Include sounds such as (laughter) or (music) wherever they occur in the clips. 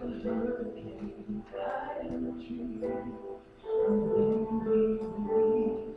Thank you.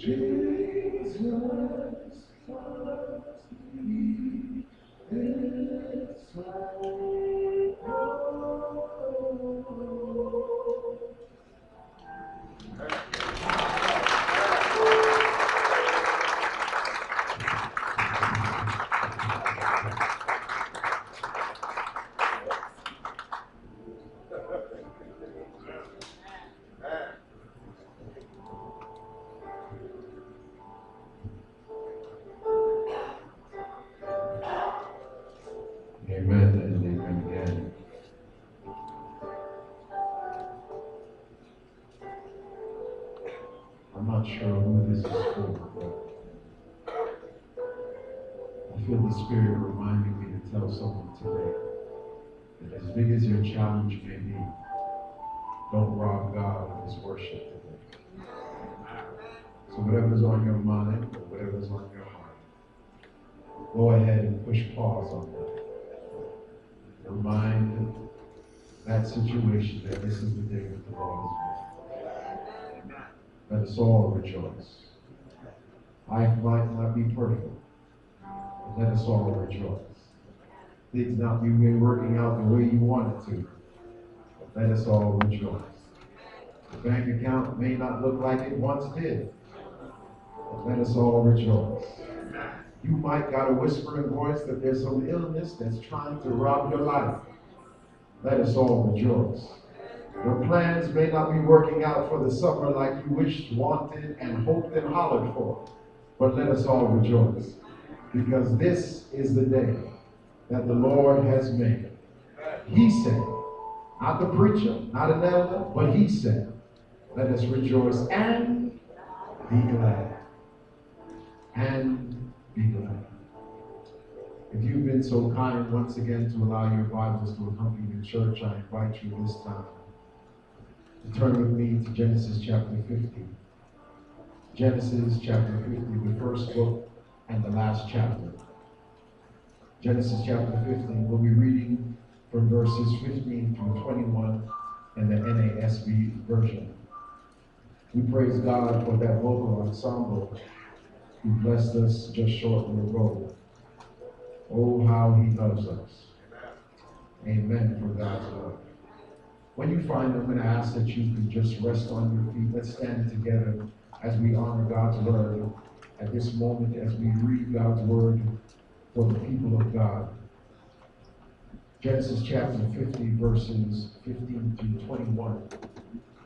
Jesus loves me. It's situation that this is the day that the Lord has made. Let us all rejoice. I might not be perfect, but let us all rejoice. Things not you working out the way you wanted to, but let us all rejoice. The bank account may not look like it once did, but let us all rejoice. You might got a whispering voice that there's some illness that's trying to rob your life. Let us all rejoice. Your plans may not be working out for the summer like you wished, wanted, and hoped and hollered for, but let us all rejoice because this is the day that the Lord has made. He said, not the preacher, not an elder, but he said, let us rejoice and be glad. And be glad. If you've been so kind once again to allow your Bibles to accompany the church, I invite you this time to turn with me to Genesis chapter 50. Genesis chapter 50, the first book and the last chapter. Genesis chapter 15, we'll be reading from verses 15 through 21 in the NASB version. We praise God for that vocal ensemble who blessed us just shortly ago. Oh, how he loves us. Amen for God's love. When you find them, I'm going to ask that you can just rest on your feet. Let's stand together as we honor God's word at this moment as we read God's word for the people of God. Genesis chapter 50, verses 15 through 21.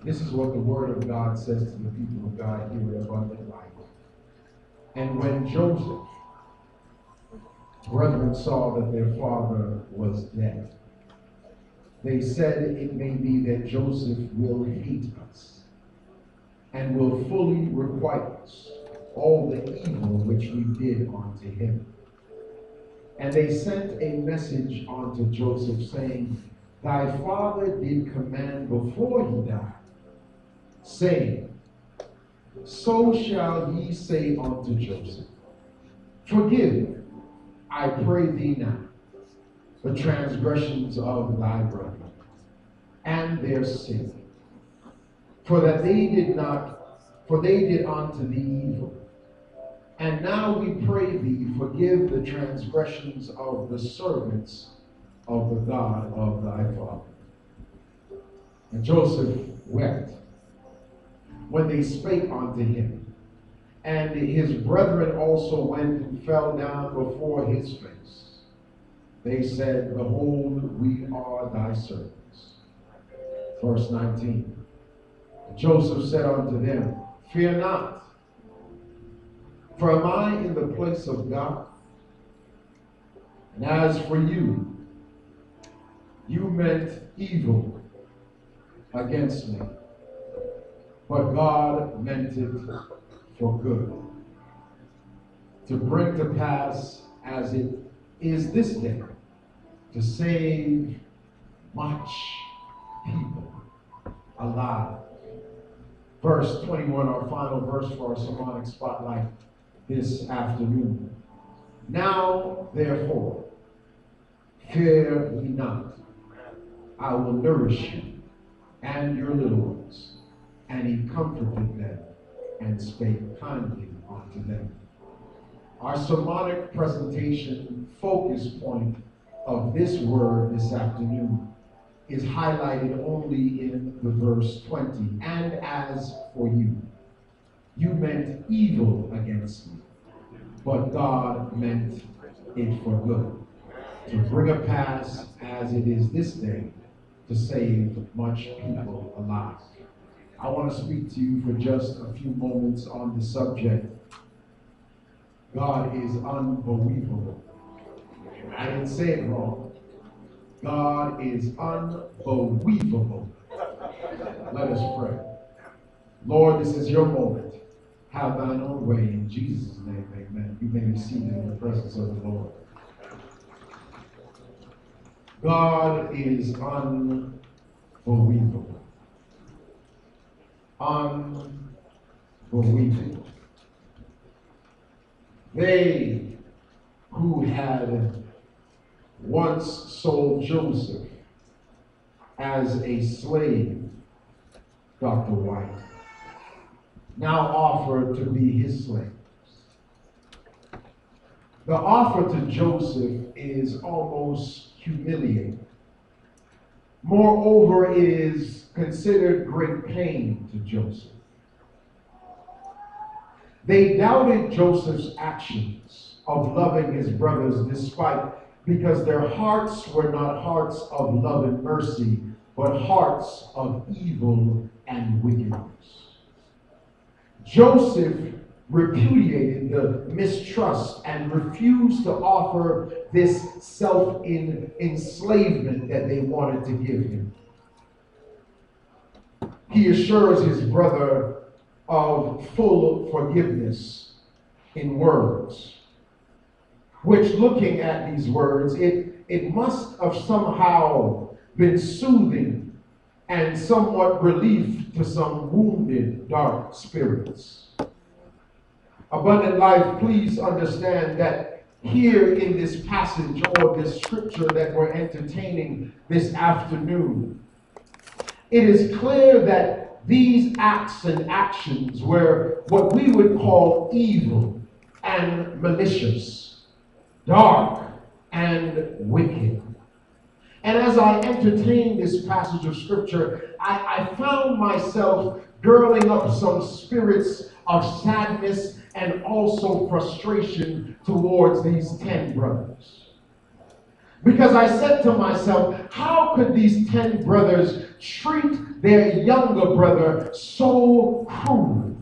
This is what the word of God says to the people of God here at Abundant Life. And when Joseph, brethren saw that their father was dead, they said, It may be that Joseph will hate us and will fully requite us all the evil which we did unto him. And they sent a message unto Joseph, saying, Thy father did command before he died, saying, So shall ye say unto Joseph, Forgive, I pray thee now, the transgressions of thy brethren, and their sin. For that they did not, for they did unto thee evil. And now we pray thee, forgive the transgressions of the servants of the God of thy father. And Joseph wept when they spake unto him. And his brethren also went and fell down before his face. They said, Behold, we are thy servants. Verse 19. Joseph said unto them, Fear not. For am I in the place of God? And as for you, you meant evil against me, but God meant it for good, to bring to pass as it is this day, to save much people alive. Verse 21, our final verse for our sermonic spotlight this afternoon. Now, therefore, fear ye not. I will nourish you and your little ones. And he comforted them and spake kindly unto them. Our sermonic presentation focus point of this word this afternoon is highlighted only in the verse 20. And as for you, you meant evil against me, but God meant it for good, to bring a pass as it is this day, to save much people alive. I want to speak to you for just a few moments on the subject. God is unbelievable. I didn't say it wrong. God is unbelievable. Let us pray. Lord, this is your moment. Have thine own way in Jesus' name, amen. You may be seated in the presence of the Lord. God is unbelievable. Unbelievable. They who had once sold Joseph as a slave, Dr. White, now offer to be his slaves. The offer to Joseph is almost humiliating. Moreover, it is considered great pain to Joseph. They doubted Joseph's actions of loving his brothers despite because their hearts were not hearts of love and mercy, but hearts of evil and wickedness. Joseph repudiated the mistrust and refused to offer this self enslavement that they wanted to give him. He assures his brother of full forgiveness in words, which, looking at these words, it, it must have somehow been soothing and somewhat relief to some wounded dark spirits. Abundant life, please understand that here in this passage or this scripture that we're entertaining this afternoon, it is clear that these acts and actions were what we would call evil and malicious, dark and wicked. And as I entertained this passage of scripture, I, I found myself girding up some spirits of sadness and also frustration towards these 10 brothers. Because I said to myself, how could these 10 brothers treat their younger brother so cruelly?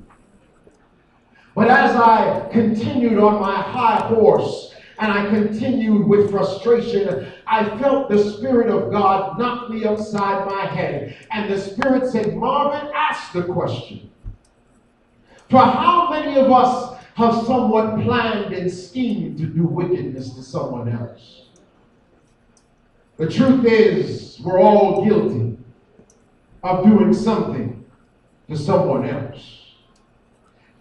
But as I continued on my high horse and I continued with frustration, I felt the Spirit of God knock me upside my head. And the Spirit said, Marvin, ask the question. For how many of us have somewhat planned and schemed to do wickedness to someone else? The truth is, we're all guilty of doing something to someone else.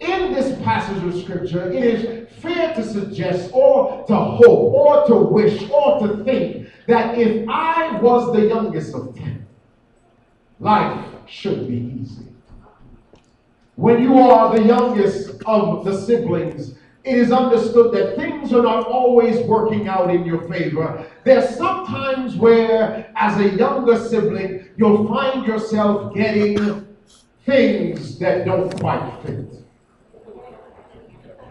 In this passage of scripture, it is fair to suggest or to hope or to wish or to think that if I was the youngest of 10, life should be easy. When you are the youngest of the siblings, it is understood that things are not always working out in your favor. There's sometimes where, as a younger sibling, you'll find yourself getting things that don't quite fit.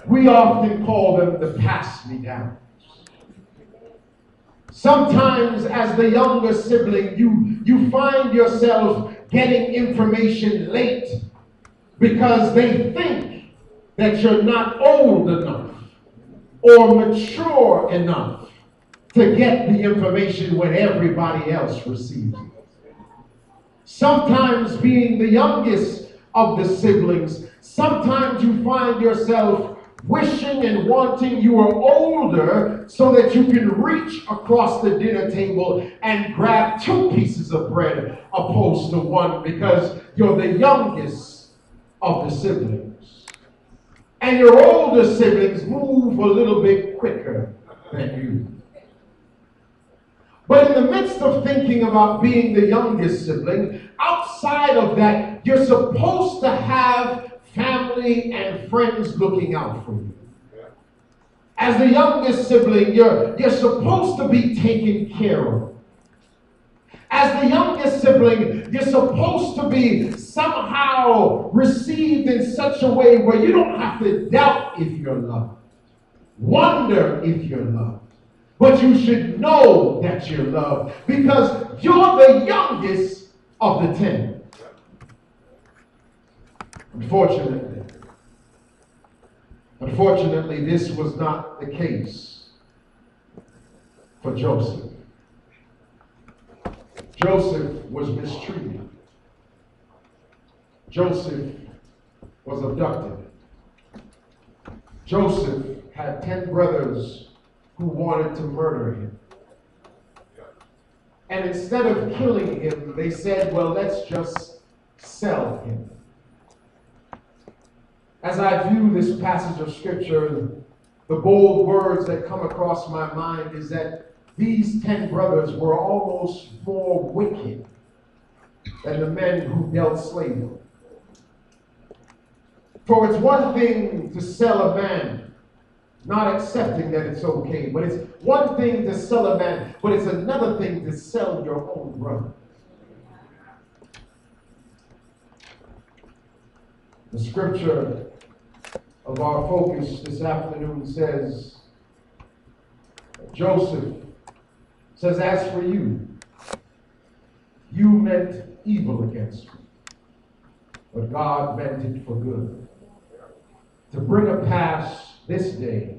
We often call them the pass me downs. Sometimes, as the younger sibling, you, you find yourself getting information late because they think that you're not old enough or mature enough to get the information when everybody else receives it. Sometimes, being the youngest of the siblings, sometimes you find yourself wishing and wanting you were older so that you can reach across the dinner table and grab two pieces of bread opposed to one because you're the youngest of the siblings. And your older siblings move a little bit quicker than you. But in the midst of thinking about being the youngest sibling, outside of that, you're supposed to have family and friends looking out for you. As the youngest sibling, you're, you're supposed to be taken care of. As the youngest sibling, you're supposed to be somehow received in such a way where you don't have to doubt if you're loved, wonder if you're loved. But you should know that you're loved because you're the youngest of the ten. Unfortunately, unfortunately, this was not the case for Joseph. Joseph was mistreated. Joseph was abducted. Joseph had 10 brothers who wanted to murder him. And instead of killing him, they said, well, let's just sell him. As I view this passage of scripture, the bold words that come across my mind is that these 10 brothers were almost more wicked than the men who dealt slavery. For it's one thing to sell a man, not accepting that it's okay, but it's one thing to sell a man, but it's another thing to sell your own brother. The scripture of our focus this afternoon says, Joseph says, As for you, you meant evil against me, but God meant it for good to bring a pass this day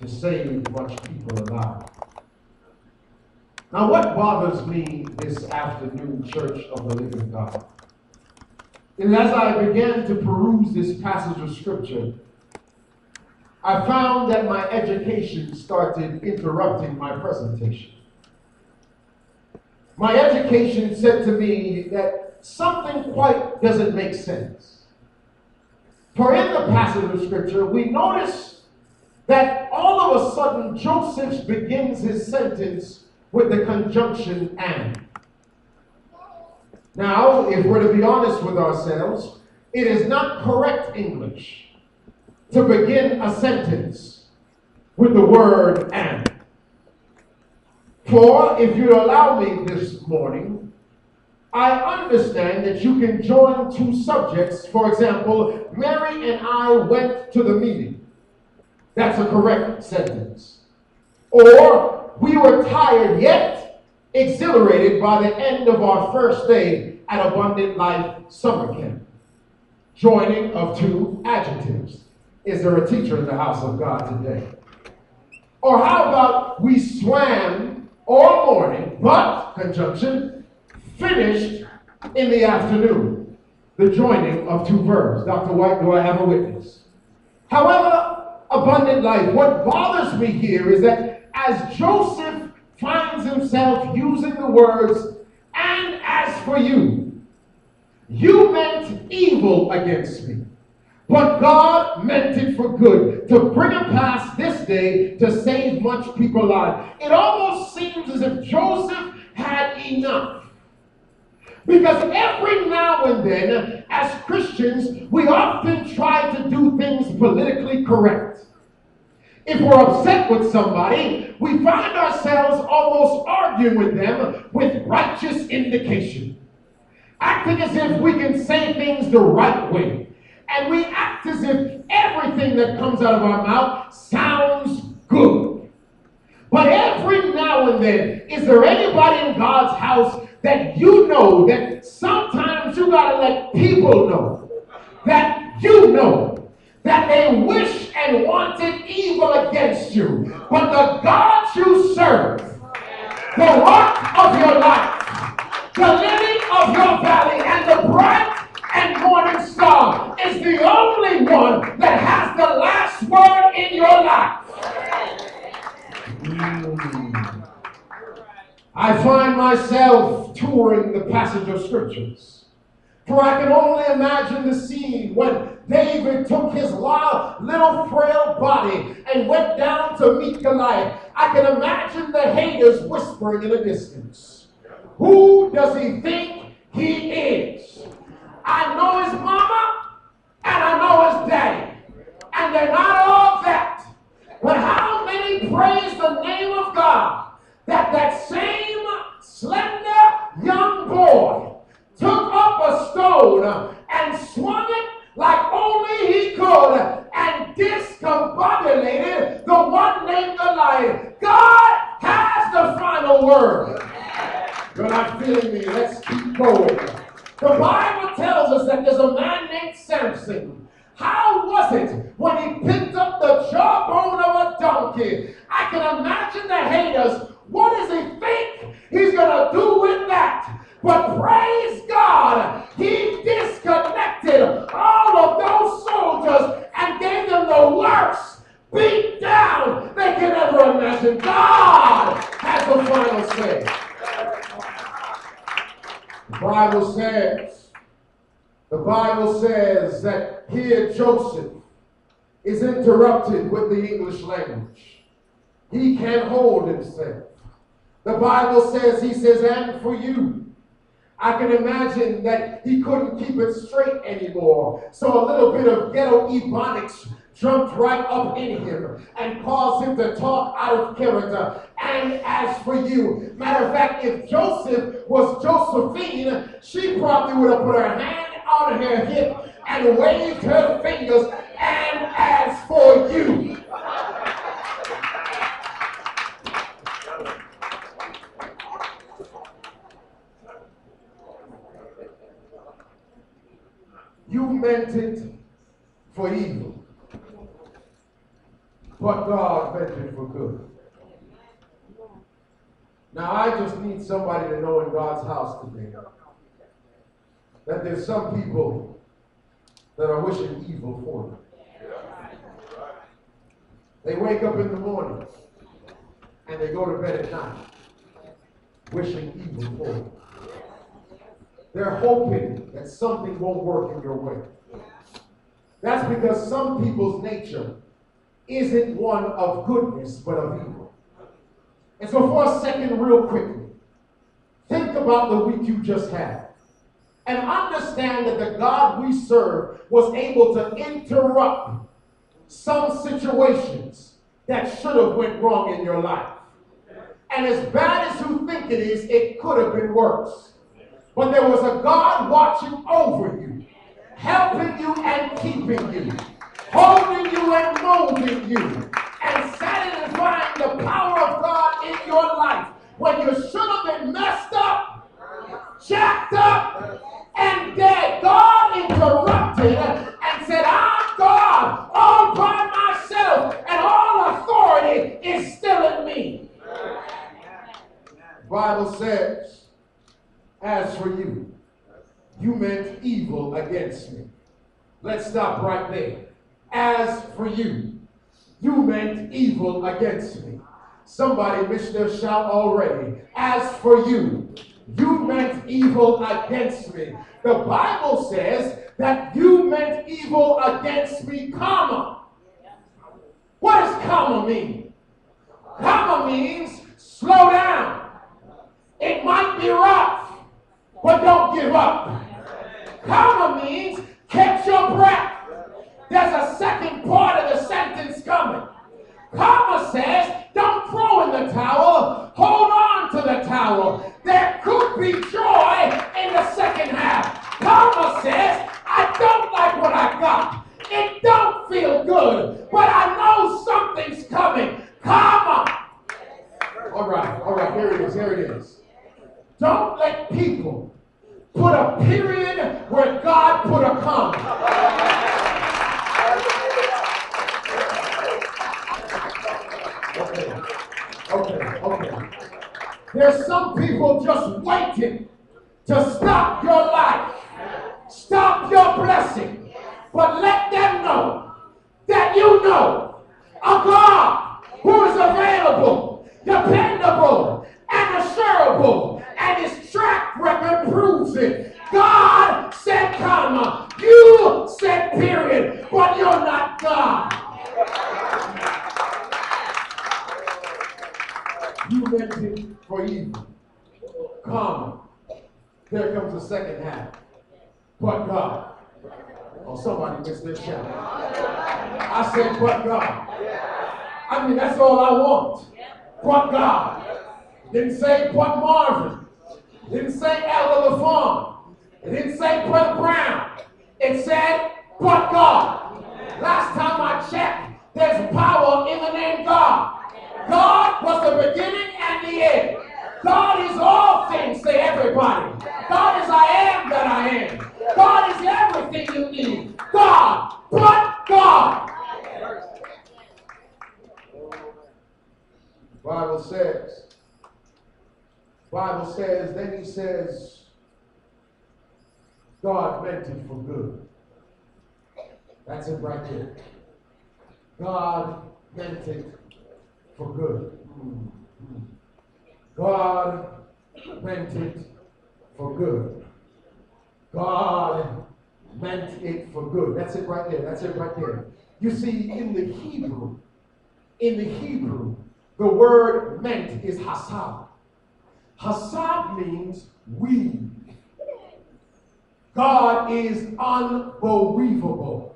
to save much people alive. Now, what bothers me this afternoon, Church of the Living God, is as I began to peruse this passage of Scripture, I found that my education started interrupting my presentation. My education said to me that something quite doesn't make sense. For in the passage of Scripture, we notice that all of a sudden Joseph begins his sentence with the conjunction and. Now, if we're to be honest with ourselves, it is not correct English to begin a sentence with the word and. For if you allow me this morning, I understand that you can join two subjects. For example, Mary and I went to the meeting. That's a correct sentence. Or we were tired yet exhilarated by the end of our first day at Abundant Life Summer Camp. Joining of two adjectives. Is there a teacher in the house of God today? Or how about we swam all morning, but, conjunction, finished in the afternoon? The joining of two verbs. Dr. White, do I have a witness? However, abundant life, what bothers me here is that as Joseph finds himself using the words, and as for you, you meant evil against me. But God meant it for good to bring it past this day to save much people alive. It almost seems as if Joseph had enough. Because every now and then, as Christians, we often try to do things politically correct. If we're upset with somebody, we find ourselves almost arguing with them with righteous indication, acting as if we can say things the right way and we act as if everything that comes out of our mouth sounds good. But every now and then, is there anybody in God's house that you know that sometimes you got to let people know that you know that they wish and wanted evil against you, but the God you serve, the rock of your life, the lily of your valley, and the bright and morning star is the only one that has the last word in your life. Mm. I find myself touring the passage of scriptures. For I can only imagine the scene when David took his little frail body and went down to meet Goliath. I can imagine the haters whispering in the distance. Who does he think he is? I know his mama and I know his daddy. And they're not all that. But how many praise the name of God that that same slender young boy took up a stone and swung it like only he could and discombobulated the one named Goliath. God has the final word. You're not feeling me. Let's keep going. The Bible tells us that there's a man named Samson. How was it when he picked up the jawbone of a donkey? I can imagine the haters. What does he think he's going to do with that? But praise God, he disconnected all of those soldiers and gave them the worst beat down they can ever imagine. God has the final say. The Bible says, the Bible says that here Joseph is interrupted with the English language. He can't hold himself. The Bible says, he says, and for you. I can imagine that he couldn't keep it straight anymore. So a little bit of ghetto ebonics jumped right up in him and caused him to talk out of character. And as for you, matter of fact, if Joseph was Josephine, she probably would have put her hand on her hip and waved her fingers. And as for you, you meant it for evil but God meant it for good. Now, I just need somebody to know in God's house today that there's some people that are wishing evil for you. They wake up in the morning and they go to bed at night wishing evil for you. They're hoping that something won't work in your way. That's because some people's nature isn't one of goodness, but of evil. And so, for a second, real quickly, think about the week you just had. And understand that the God we serve was able to interrupt some situations that should have went wrong in your life. And as bad as you think it is, it could have been worse. But there was a God watching over you, helping you and keeping you, holding you and molding you, and satisfying the power of God in your life when you should have been messed up, jacked up, and dead. God interrupted and said, I'm God all by myself, and all authority is still in me. Bible says, as for you, you meant evil against me. Let's stop right there. As for you, you meant evil against me. Somebody missed their shout already. As for you, you meant evil against me. The Bible says that you meant evil against me, comma. What does comma mean? Comma means slow down. It might be rough, but don't give up. Comma means catch your breath. There's a second part of the sentence coming. Comma says, don't throw in the towel, hold on to the towel. There could be joy in the second half. Comma says, I don't like what I got. It don't feel good, but I know something's coming. Comma. All right, all right, here it is, here it is. Don't let people put a period where God put a comma. Okay, okay, okay. There's some people just waiting to stop your life, stop your blessing, but let them know that you know a God who is available, dependable, and assurable, and his track record proves it. God said comma, you said period, but you're not God. You meant it for evil. Comma. There comes the second half. But God. Oh, somebody missed their shout. I said, but God. I mean, that's all I want. But God. Didn't say but Marvin. Didn't say Ella LaFawn. It didn't say but Brown. It said but God. Last time I checked, there's power in the name God. God was the beginning and the end. God is all things to everybody. God is I am that I am. God is everything you need. God, but God. Bible says, Bible says, then he says, God meant it for good. That's it right there. God meant it for good. God meant it for good. God meant it for good. That's it right there. That's it right there. You see, in the Hebrew, in the Hebrew, the word meant is hasab. Hasab means weave. God is unbelievable.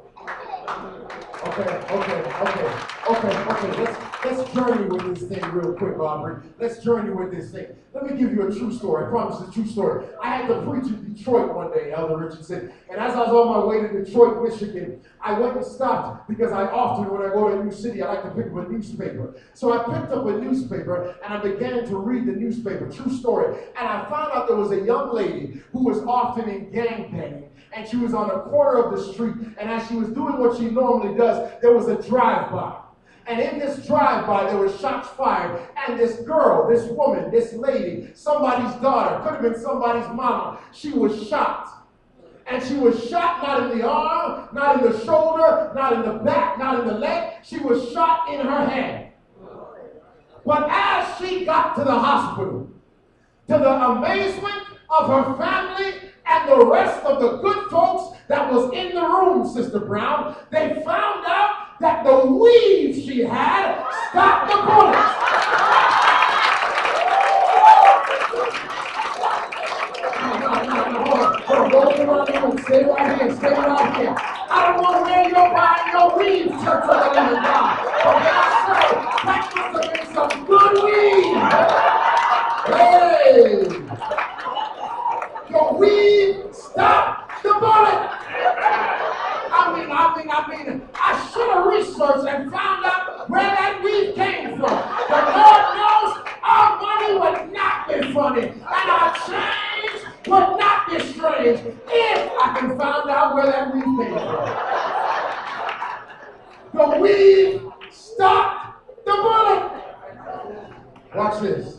Okay, okay, okay, okay, okay. Let's let's journey with this thing real quick, Aubrey. Let's journey with this thing. Let me give you a true story. I promise a true story. I had to preach in Detroit one day, Elder Richardson, and as I was on my way to Detroit, Michigan, I went and stopped because I often, when I go to a new city, I like to pick up a newspaper. So I picked up a newspaper and I began to read the newspaper. True story. And I found out there was a young lady who was often in gang gangbanging and she was on the corner of the street. And as she was doing what she normally does, there was a drive-by. And in this drive-by, there were shots fired. And this girl, this woman, this lady, somebody's daughter, could have been somebody's mama, she was shot. And she was shot not in the arm, not in the shoulder, not in the back, not in the leg. She was shot in her hand. But as she got to the hospital, to the amazement of her family and the rest of the good folks that was in the room, Sister Brown, they found out that the weave she had stopped the bullets. Stay right here, stay right here. I don't want you're buying your weave, Church of the Living God. Say, that must have been some good weave. Hey! Your weave stopped the bullet. I mean, I mean, I mean, I should researched and found out where that weave came from. The Lord knows our money would not be funny, and our change would not be strange if I can find out where that weave came from. The weave stopped the bullet. Watch this.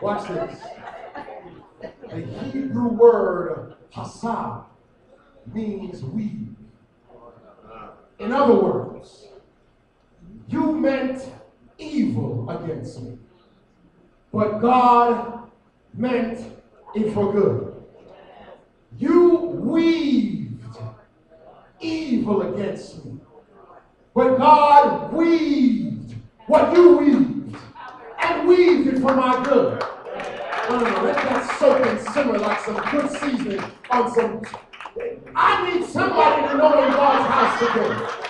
Watch this. The Hebrew word hasab means weave. In other words, you meant evil against me, but God meant it for good. You weaved evil against me, but God weaved what you weaved and weaved it for my good. Let that soak and simmer like some good seasoning on some. I need somebody to know in God's house today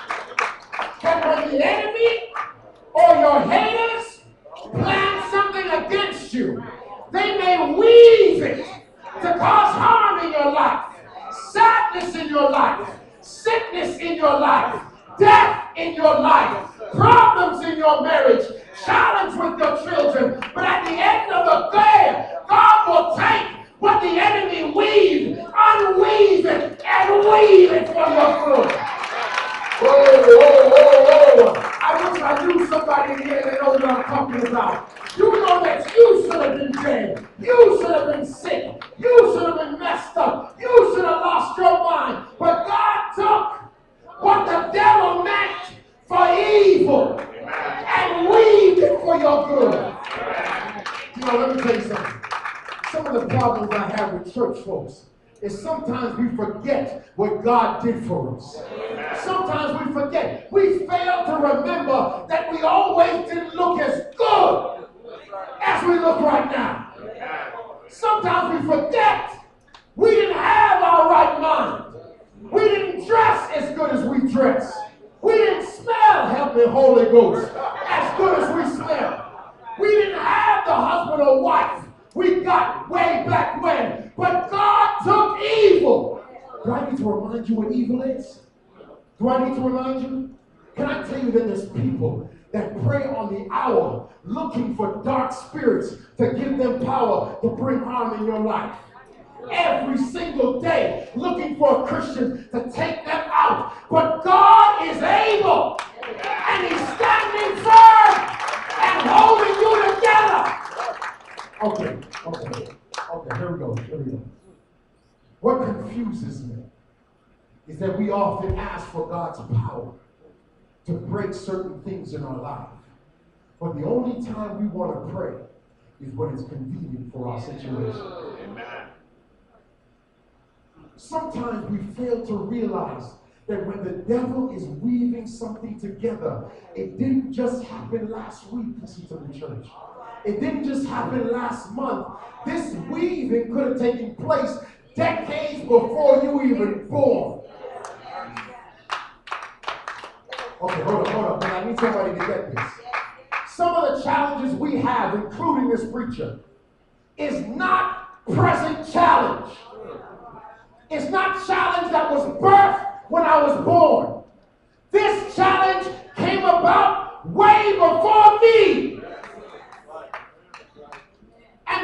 when the enemy or your haters plan something against you, they may weave it to cause harm in your life, sadness in your life, sickness in your life, death in your life, problems in your marriage, challenge with your children. But at the end of the day, God will take what the enemy weaved, unweave it, and weave it for your good. Whoa, whoa, whoa, whoa. I wish I knew somebody here that knows what I'm talking about. You know that you should have been dead. You should have been sick. You should have been messed up. You should have lost your mind. But God took what the devil meant for evil and weaved it for your good. You know, let me tell you something. Some of the problems I have with church folks is sometimes we forget what God did for us. Sometimes we forget. We fail to remember that we always didn't look as good as we look right now. Sometimes we forget we didn't have our right mind. We didn't dress as good as we dress. We didn't smell, help me, Holy Ghost, as good as we smell. We didn't have the husband or wife we got way back when. But God took evil. Do I need to remind you what evil is? Do I need to remind you? Can I tell you that there's people that pray on the hour looking for dark spirits to give them power to bring harm in your life? Every single day looking for a Christian to take them out. But God is able and He's standing firm and holding you together. Okay, okay, okay, here we go, here we go. What confuses me is that we often ask for God's power to break certain things in our life. But the only time we want to pray is when it's convenient for our situation. Amen. Sometimes we fail to realize that when the devil is weaving something together, it didn't just happen last week, listen to the church. It didn't just happen last month. This weaving could have taken place decades before you even born. Okay, hold on, hold on. But I need somebody to get this. Some of the challenges we have, including this preacher, is not present challenge. It's not challenge that was birthed when I was born. This challenge came about way before me.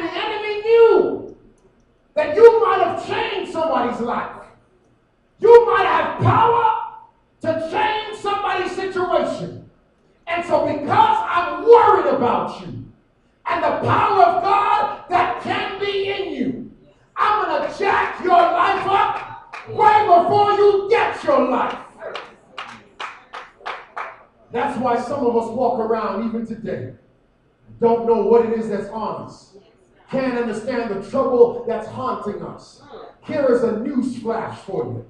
The enemy knew that you might have changed somebody's life. You might have power to change somebody's situation. And so, because I'm worried about you and the power of God that can be in you. I'm going to jack your life up way before you get your life. That's why some of us walk around even today, don't know what it is that's on us, can't understand the trouble that's haunting us. Here is a news flash for you.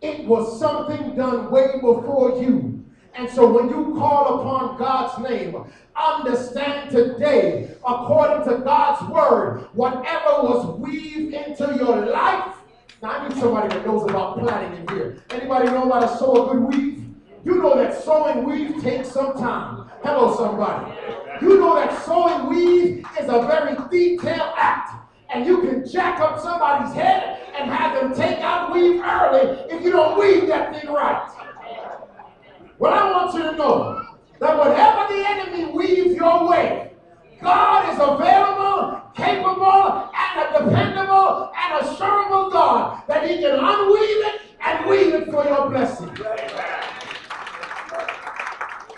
It was something done way before you. And so when you call upon God's name, understand today, according to God's word, whatever was weaved into your life. Now I need somebody that knows about planting in here. Anybody know how to sow a good weave? You know that sowing weave takes some time. Hello, somebody. You know that sewing weave is a very detailed act. And you can jack up somebody's head and have them take out weave early if you don't weave that thing right. Well, I want you to know that whatever the enemy weaves your way, God is available, capable, and a dependable and assurable God that He can unweave it and weave it for your blessing.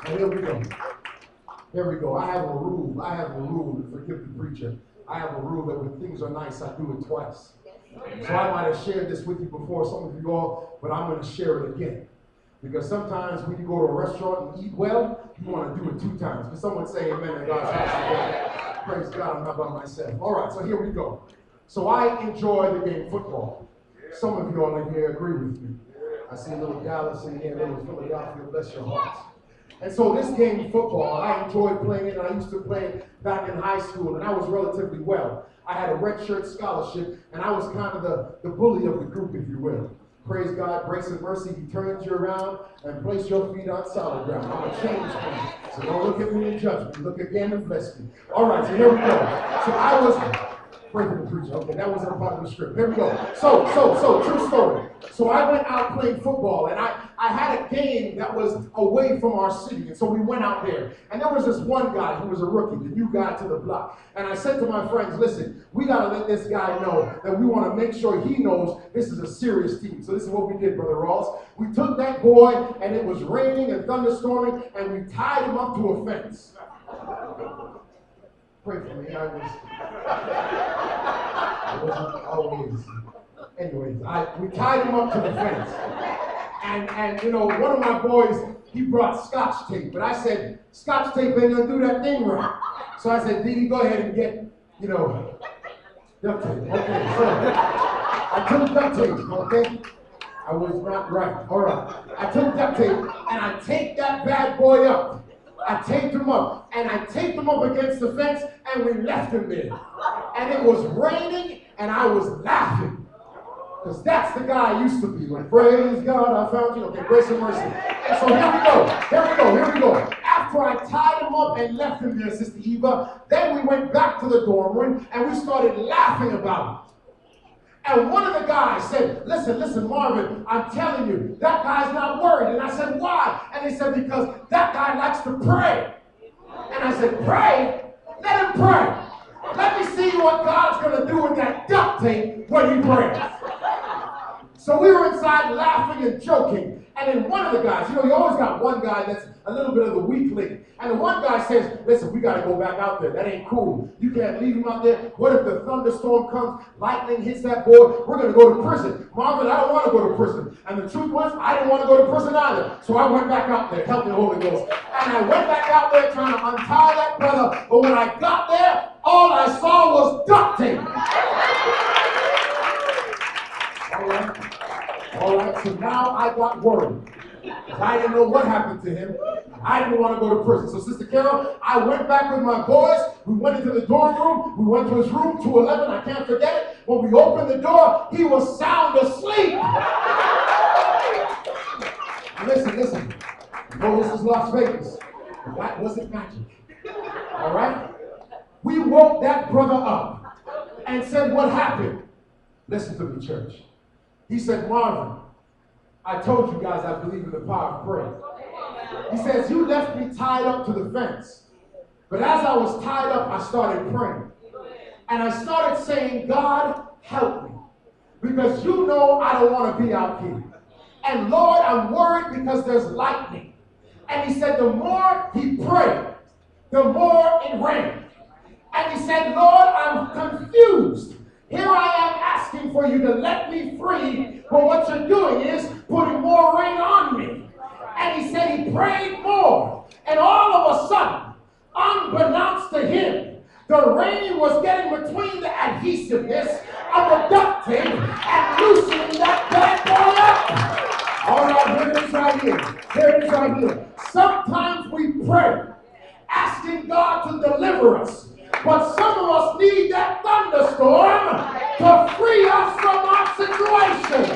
And here we go. Here we go. I have a rule. I have a rule. Forgive the preacher. I have a rule that when things are nice, I do it twice. So I might have shared this with you before, some of you all, but I'm going to share it again. Because sometimes when you go to a restaurant and eat well, you want to do it two times. Can someone say amen in God's house? Praise God, I'm not by myself. All right, so here we go. So I enjoy the game football. Some of you all in here agree with me. I see a little Dallas in here, a little Philadelphia, bless your hearts. And so this game football, I enjoyed playing it. I used to play it back in high school, and I was relatively well. I had a red shirt scholarship, and I was kind of the, the bully of the group, if you will. Praise God, grace and mercy. He turns you around and place your feet on solid ground. I'm a change man. So don't look at me in judgment. me. Look again and bless me. All right, so here we go. So I was For the preacher. Okay, that wasn't a part of the script. Here we go. So, so, so, true story. So I went out playing football, and I, I had a game that was away from our city, and so we went out there. And there was this one guy who was a rookie, the new guy to the block. And I said to my friends, listen, we got to let this guy know that we want to make sure he knows this is a serious team. So this is what we did, Brother Ross. We took that boy, and it was raining and thunderstorming, and we tied him up to a fence. Pray for me. I was. I wasn't always. Anyways, I we tied him up to the fence, and and you know one of my boys he brought scotch tape, but I said scotch tape ain't gonna do that thing right. So I said, Dee, go ahead and get you know duct tape. Okay, so I took duct tape. Okay. I was not right. All right. I took duct tape and I take that bad boy up. I taped him up and I taped him up against the fence and we left him there. And it was raining and I was laughing. Because that's the guy I used to be. Like, praise God, I found you. Okay, grace and mercy. And so here we go. Here we go. Here we go. After I tied him up and left him there, Sister Eva, then we went back to the dorm room and we started laughing about it. And one of the guys said, Listen, listen, Marvin, I'm telling you, that guy's not worried. And I said, Why? And he said, Because that guy likes to pray. And I said, Pray? Let him pray. Let me see what God's going to do with that duct tape when he prays. So we were inside laughing and joking. And then one of the guys, you know, you always got one guy that's a little bit of the weak link. And the one guy says, listen, we got to go back out there. That ain't cool. You can't leave him out there. What if the thunderstorm comes, lightning hits that boy? We're going to go to prison. Marvin, I don't want to go to prison. And the truth was, I didn't want to go to prison either. So I went back out there, help the Holy Ghost. And I went back out there trying to untie that brother. But when I got there, all I saw was duct tape. All right. All right. So now I got worried. I didn't know what happened to him. I didn't want to go to prison. So, Sister Carol, I went back with my boys. We went into the dorm room. We went to his room, 211. I can't forget it. When we opened the door, he was sound asleep. (laughs) listen, listen. No, this is Las Vegas. That wasn't magic. All right? We woke that brother up and said, What happened? Listen to me, church. He said, Marvin, I told you guys I believe in the power of prayer. He says, You left me tied up to the fence. But as I was tied up, I started praying. And I started saying, God, help me. Because you know I don't want to be out here. And Lord, I'm worried because there's lightning. And he said, the more he prayed, the more it rained. And he said, Lord, I'm confused. Here I am asking for you to let me free, but what you're doing is putting more rain on me. And he said he prayed more. And all of a sudden, unbeknownst to him, the rain was getting between the adhesiveness of the duct tape and loosening that bad boy up. All right, here it is right here. Here it is right here. Sometimes we pray, asking God to deliver us. But some of us need that thunderstorm to free us from our situation.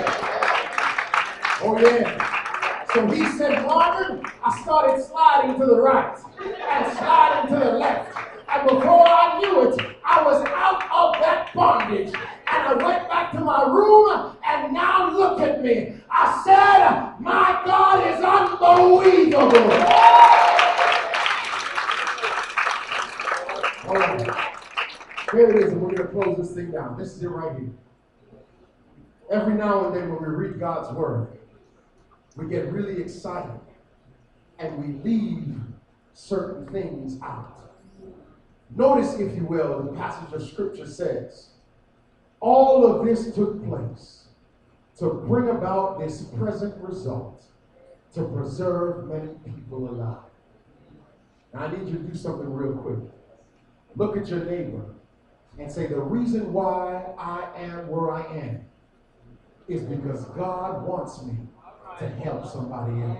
Oh, yeah. So he said, Marvin, I started sliding to the right and sliding to the left. And before I knew it, I was out of that bondage. And I went back to my room, and now look at me. I said, My God is unbelievable. All right. Here it is, and we're going to close this thing down. This is it right here. Every now and then, when we read God's word, we get really excited and we leave certain things out. Notice, if you will, the passage of scripture says, all of this took place to bring about this present result, to preserve many people alive. Now, I need you to do something real quick. Look at your neighbor and say, The reason why I am where I am is because God wants me to help somebody else.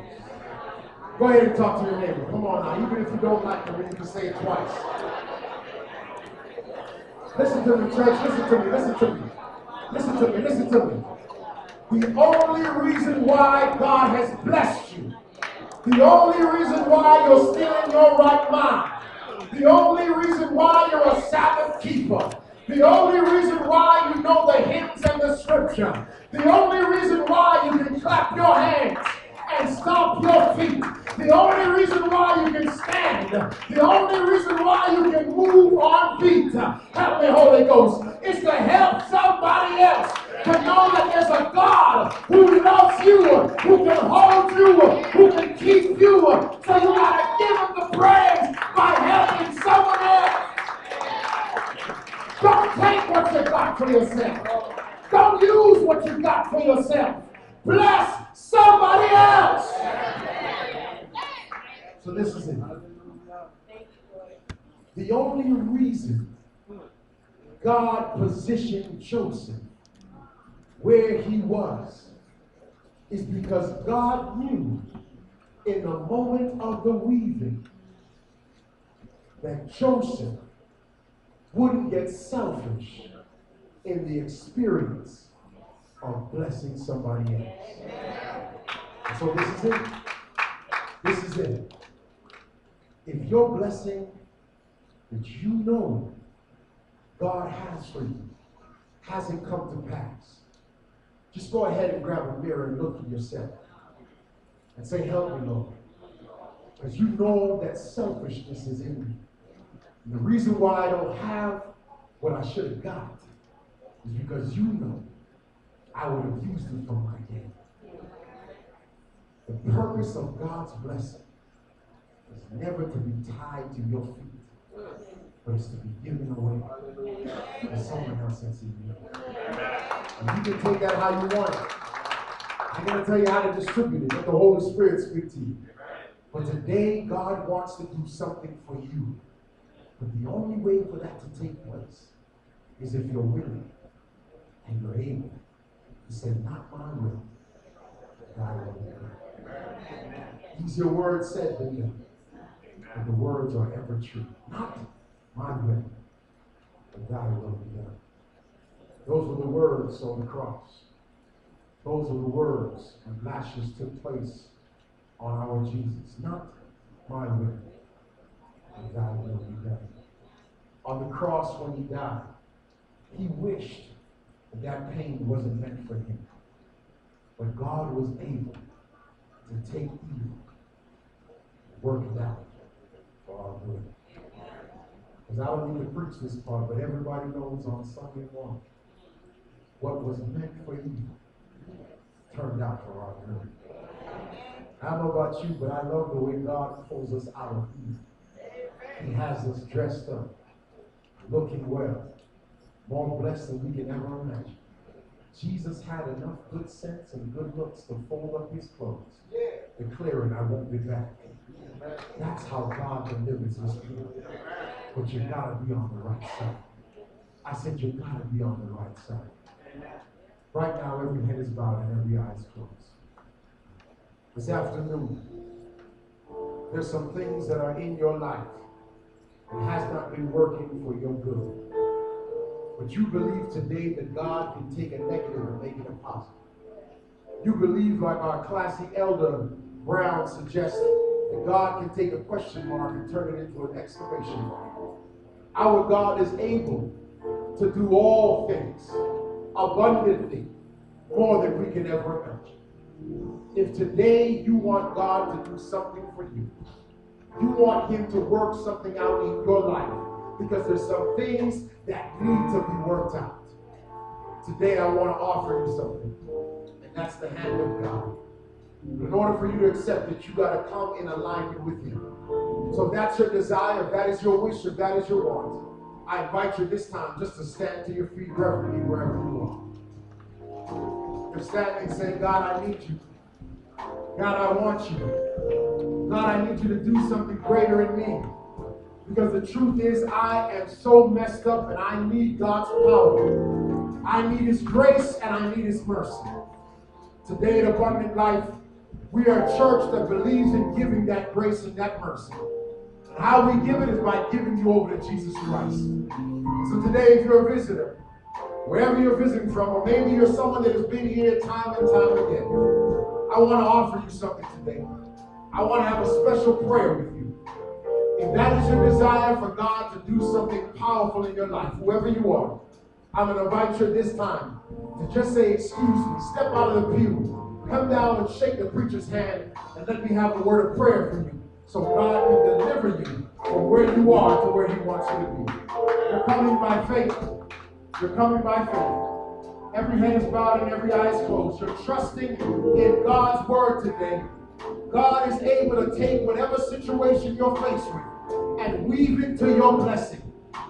Go ahead and talk to your neighbor. Come on now. Even if you don't like them, you can say it twice. Listen to me, church. Listen to me. Listen to me. Listen to me. Listen to me. The only reason why God has blessed you, the only reason why you're still in your right mind, the only reason why you're a Sabbath keeper, the only reason why you know the hymns and the scripture, the only reason why you can clap your hands and stomp your feet, the only reason why you can stand, the only reason why you can move on feet, help me, Holy Ghost, is to help somebody else to know that there's a God who loves you, who can hold you, who can keep you. So you gotta give him the praise by helping someone else. Don't take what you got for yourself. Don't use what you got for yourself. Bless somebody else. So this is it. The only reason God positioned Joseph where he was is because God knew in the moment of the weaving that Joseph wouldn't get selfish in the experience of blessing somebody else. And so this is it. This is it. If your blessing that you know God has for you hasn't come to pass, just go ahead and grab a mirror and look at yourself and say, Help me, Lord. Because you know that selfishness is in me. And the reason why I don't have what I should have got is because you know I would have used it for my gain. The purpose of God's blessing is never to be tied to your feet, but it's to be given away to someone else that's in need. And you can take that how you want it. I'm going to tell you how to distribute it. Let the Holy Spirit speak to you. But today, God wants to do something for you. But the only way for that to take place is if you're willing and you're able to say, Not my will, but thy will. These your words said me, and the words are ever true. Not my will, but thy will be done. Those were the words on the cross. Those were the words when lashes took place on our Jesus. Not my will, but thy will be done. On the cross when he died, he wished that that pain wasn't meant for him. But God was able to take evil, work it out for our good. Because I don't need to preach this part, but everybody knows on Sunday morning what was meant for you turned out for our good. I don't know about you, but I love the way God pulls us out of evil. He has us dressed up, looking well, more blessed than we can ever imagine. Jesus had enough good sense and good looks to fold up his clothes, declaring, I won't be back. That's how God delivers his people. But you gotta be on the right side. I said you gotta be on the right side. Right now, every head is bowed and every eye is closed. This afternoon, there's some things that are in your life that has not been working for your good. But you believe today that God can take a negative and make it a positive. You believe, like our classy elder Brown suggested, that God can take a question mark and turn it into an exclamation mark. Our God is able to do all things abundantly more than we can ever imagine. If today you want God to do something for you, you want Him to work something out in your life because there's some things that need to be worked out. Today I want to offer you something, and that's the hand of God. In order for you to accept it, you got to come in alignment with Him. So that's your desire, that is your wish, if that is your want, I invite you this time just to stand to your feet reverently wherever you are. You're standing say, God, I need you. God, I want you. God, I need you to do something greater in me. Because the truth is, I am so messed up and I need God's power. I need His grace and I need His mercy. Today at Abundant Life, we are a church that believes in giving that grace and that mercy. How we give it is by giving you over to Jesus Christ. So today, if you're a visitor, wherever you're visiting from, or maybe you're someone that has been here time and time again, I want to offer you something today. I want to have a special prayer with you. If that is your desire for God to do something powerful in your life, whoever you are, I'm going to invite you this time to just say, Excuse me, step out of the pew, come down and shake the preacher's hand, and let me have a word of prayer for you so God can deliver you from where you are to where He wants you to be. You're coming by faith. You're coming by faith. Every head is bowed and every eye is closed. You're trusting in God's word today. God is able to take whatever situation you're faced with and weave it to your blessing.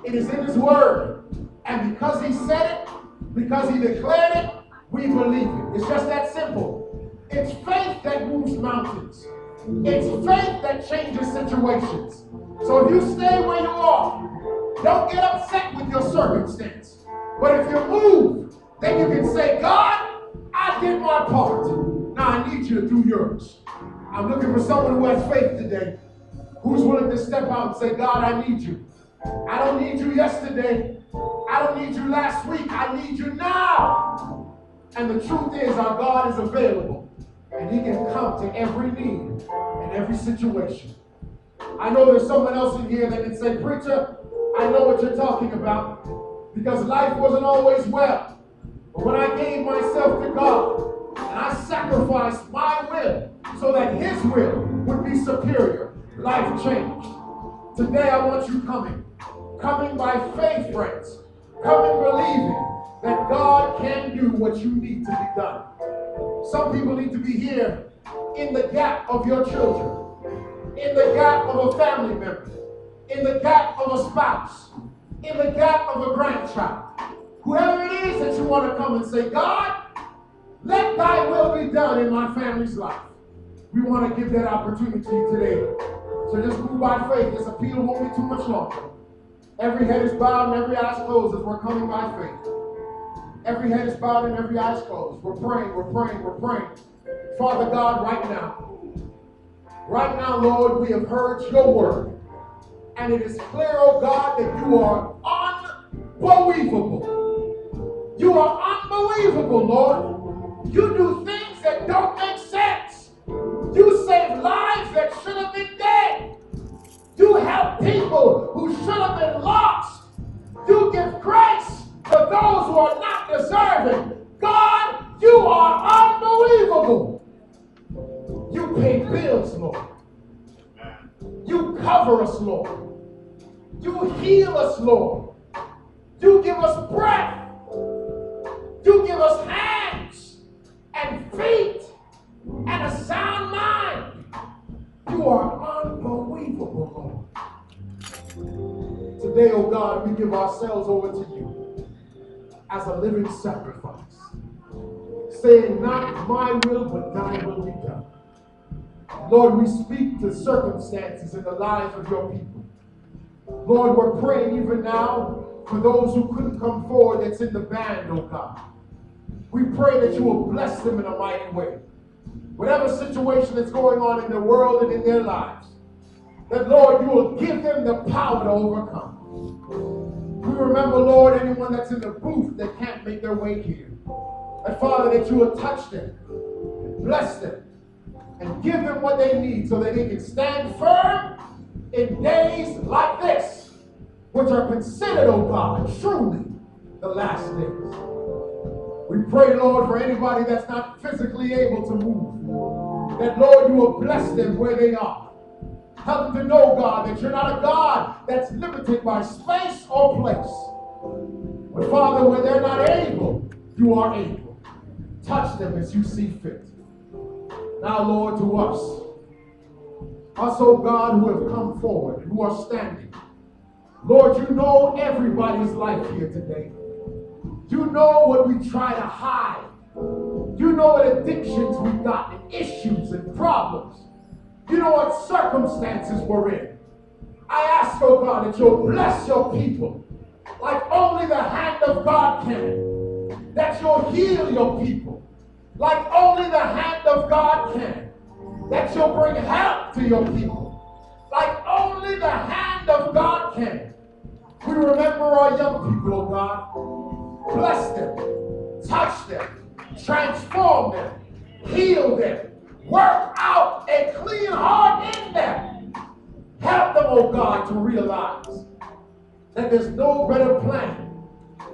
It is in His word. And because He said it, because He declared it, we believe it. It's just that simple. It's faith that moves mountains. It's faith that changes situations. So if you stay where you are, don't get upset with your circumstance. But if you move, then you can say, God, I did my part. Now I need you to do yours. I'm looking for someone who has faith today, who's willing to step out and say, God, I need you. I don't need you yesterday. I don't need you last week. I need you now. And the truth is, our God is available, and He can come to every need and every situation. I know there's someone else in here that can say, Preacher, I know what you're talking about because life wasn't always well. But when I gave myself to God and I sacrificed my will so that His will would be superior, life changed. Today I want you coming, coming by faith, friends, coming believing that God can do what you need to be done. Some people need to be here in the gap of your children, in the gap of a family member, in the gap of a spouse, in the gap of a grandchild. Whoever it is that you want to come and say, God, let thy will be done in my family's life. We want to give that opportunity today. So just move by faith. This appeal won't be too much longer. Every head is bowed and every eye is closed as we're coming by faith. Every head is bowed and every eye is closed. We're praying, we're praying, we're praying. Father God, right now, right now, Lord, we have heard your word. And it is clear, oh God, that you are unbelievable. You are unbelievable, Lord. You do things that don't make sense. You save lives that should have been dead. You help people who should have been lost. You give grace to those who are not deserving. God, you are unbelievable. You pay bills, Lord. You cover us, Lord. You heal us, Lord. You give us breath. You give us hands and feet and a sound mind. You are unbelievable, Lord. Today, oh God, we give ourselves over to you as a living sacrifice, saying, Not my will, but thy will be done. Lord, we speak to circumstances in the lives of your people. Lord, we're praying even now for those who couldn't come forward that's in the band, oh God. We pray that you will bless them in a mighty way. Whatever situation that's going on in their world and in their lives, that Lord, you will give them the power to overcome. We remember, Lord, anyone that's in the booth that can't make their way here. That Father, that you will touch them, bless them, and give them what they need so that they can stand firm in days like this, which are considered, oh God, truly the last days. We pray, Lord, for anybody that's not physically able to move, that, Lord, you will bless them where they are. Help them to know, God, that you're not a God that's limited by space or place. But, Father, when they're not able, you are able. Touch them as you see fit. Now, Lord, to us, us, O God, who have come forward, who are standing. Lord, you know everybody's life here today. You know what we try to hide. You know what addictions we've got and issues and problems. You know what circumstances we're in. I ask, oh God, that you'll bless your people like only the hand of God can. That you'll heal your people like only the hand of God can. That you'll bring help to your people like only the hand of God can. We remember our young people, oh God. Bless them, touch them, transform them, heal them, work out a clean heart in them. Help them, oh God, to realize that there's no better plan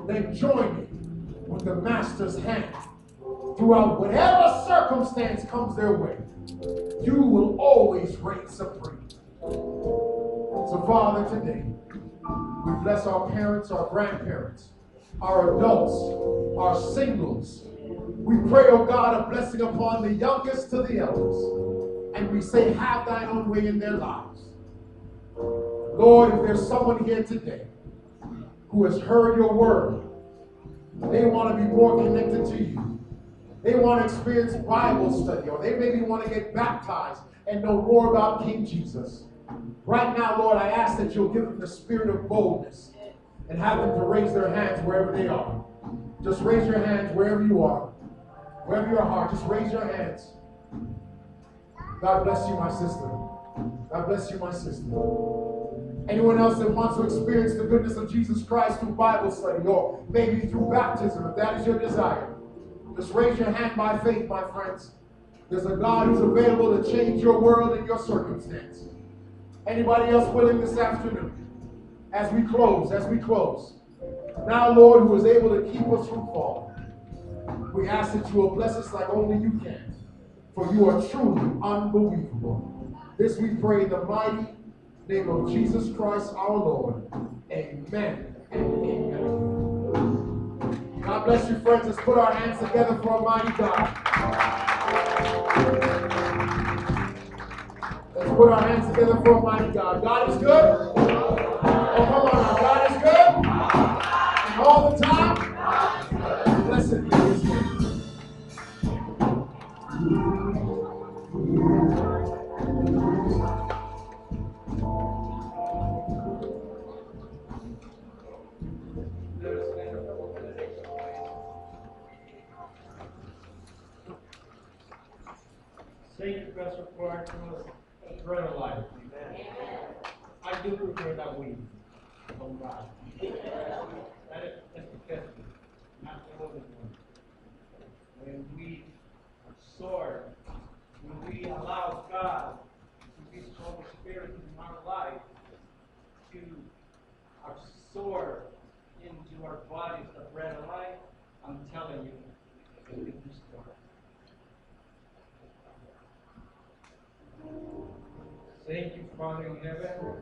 than joining with the Master's hand throughout whatever circumstance comes their way. You will always reign supreme. So, Father, today, we bless our parents, our grandparents, our adults, our singles. We pray, oh God, a blessing upon the youngest to the elders. And we say, have thine own way in their lives. Lord, if there's someone here today who has heard your word, they want to be more connected to you. They want to experience Bible study, or they maybe want to get baptized and know more about King Jesus. Right now, Lord, I ask that you'll give them the spirit of boldness and have them to raise their hands wherever they are. Just raise your hands wherever you are, wherever your heart. Just raise your hands. God bless you, my sister. God bless you, my sister. Anyone else that wants to experience the goodness of Jesus Christ through Bible study or maybe through baptism, if that is your desire, just raise your hand by faith, my friends. There's a God who's available to change your world and your circumstance. Anybody else willing this afternoon? As we close, as we close. Now, Lord, who is able to keep us from falling, we ask that you will bless us like only you can, for you are truly unbelievable. This we pray in the mighty name of Jesus Christ our Lord. Amen amen. God bless you, friends. Let's put our hands together for a mighty God. Let's put our hands together for a mighty God. God is good. Oh, come on now. All the time. Blessed be his name. Clark was a life. I do prefer that we um, from God. That is, that's the testing, not the other one. When we soar, when we allow God to be the Holy Spirit in our life to absorb into our bodies the bread of life, I'm telling you, it will be restored. Thank you,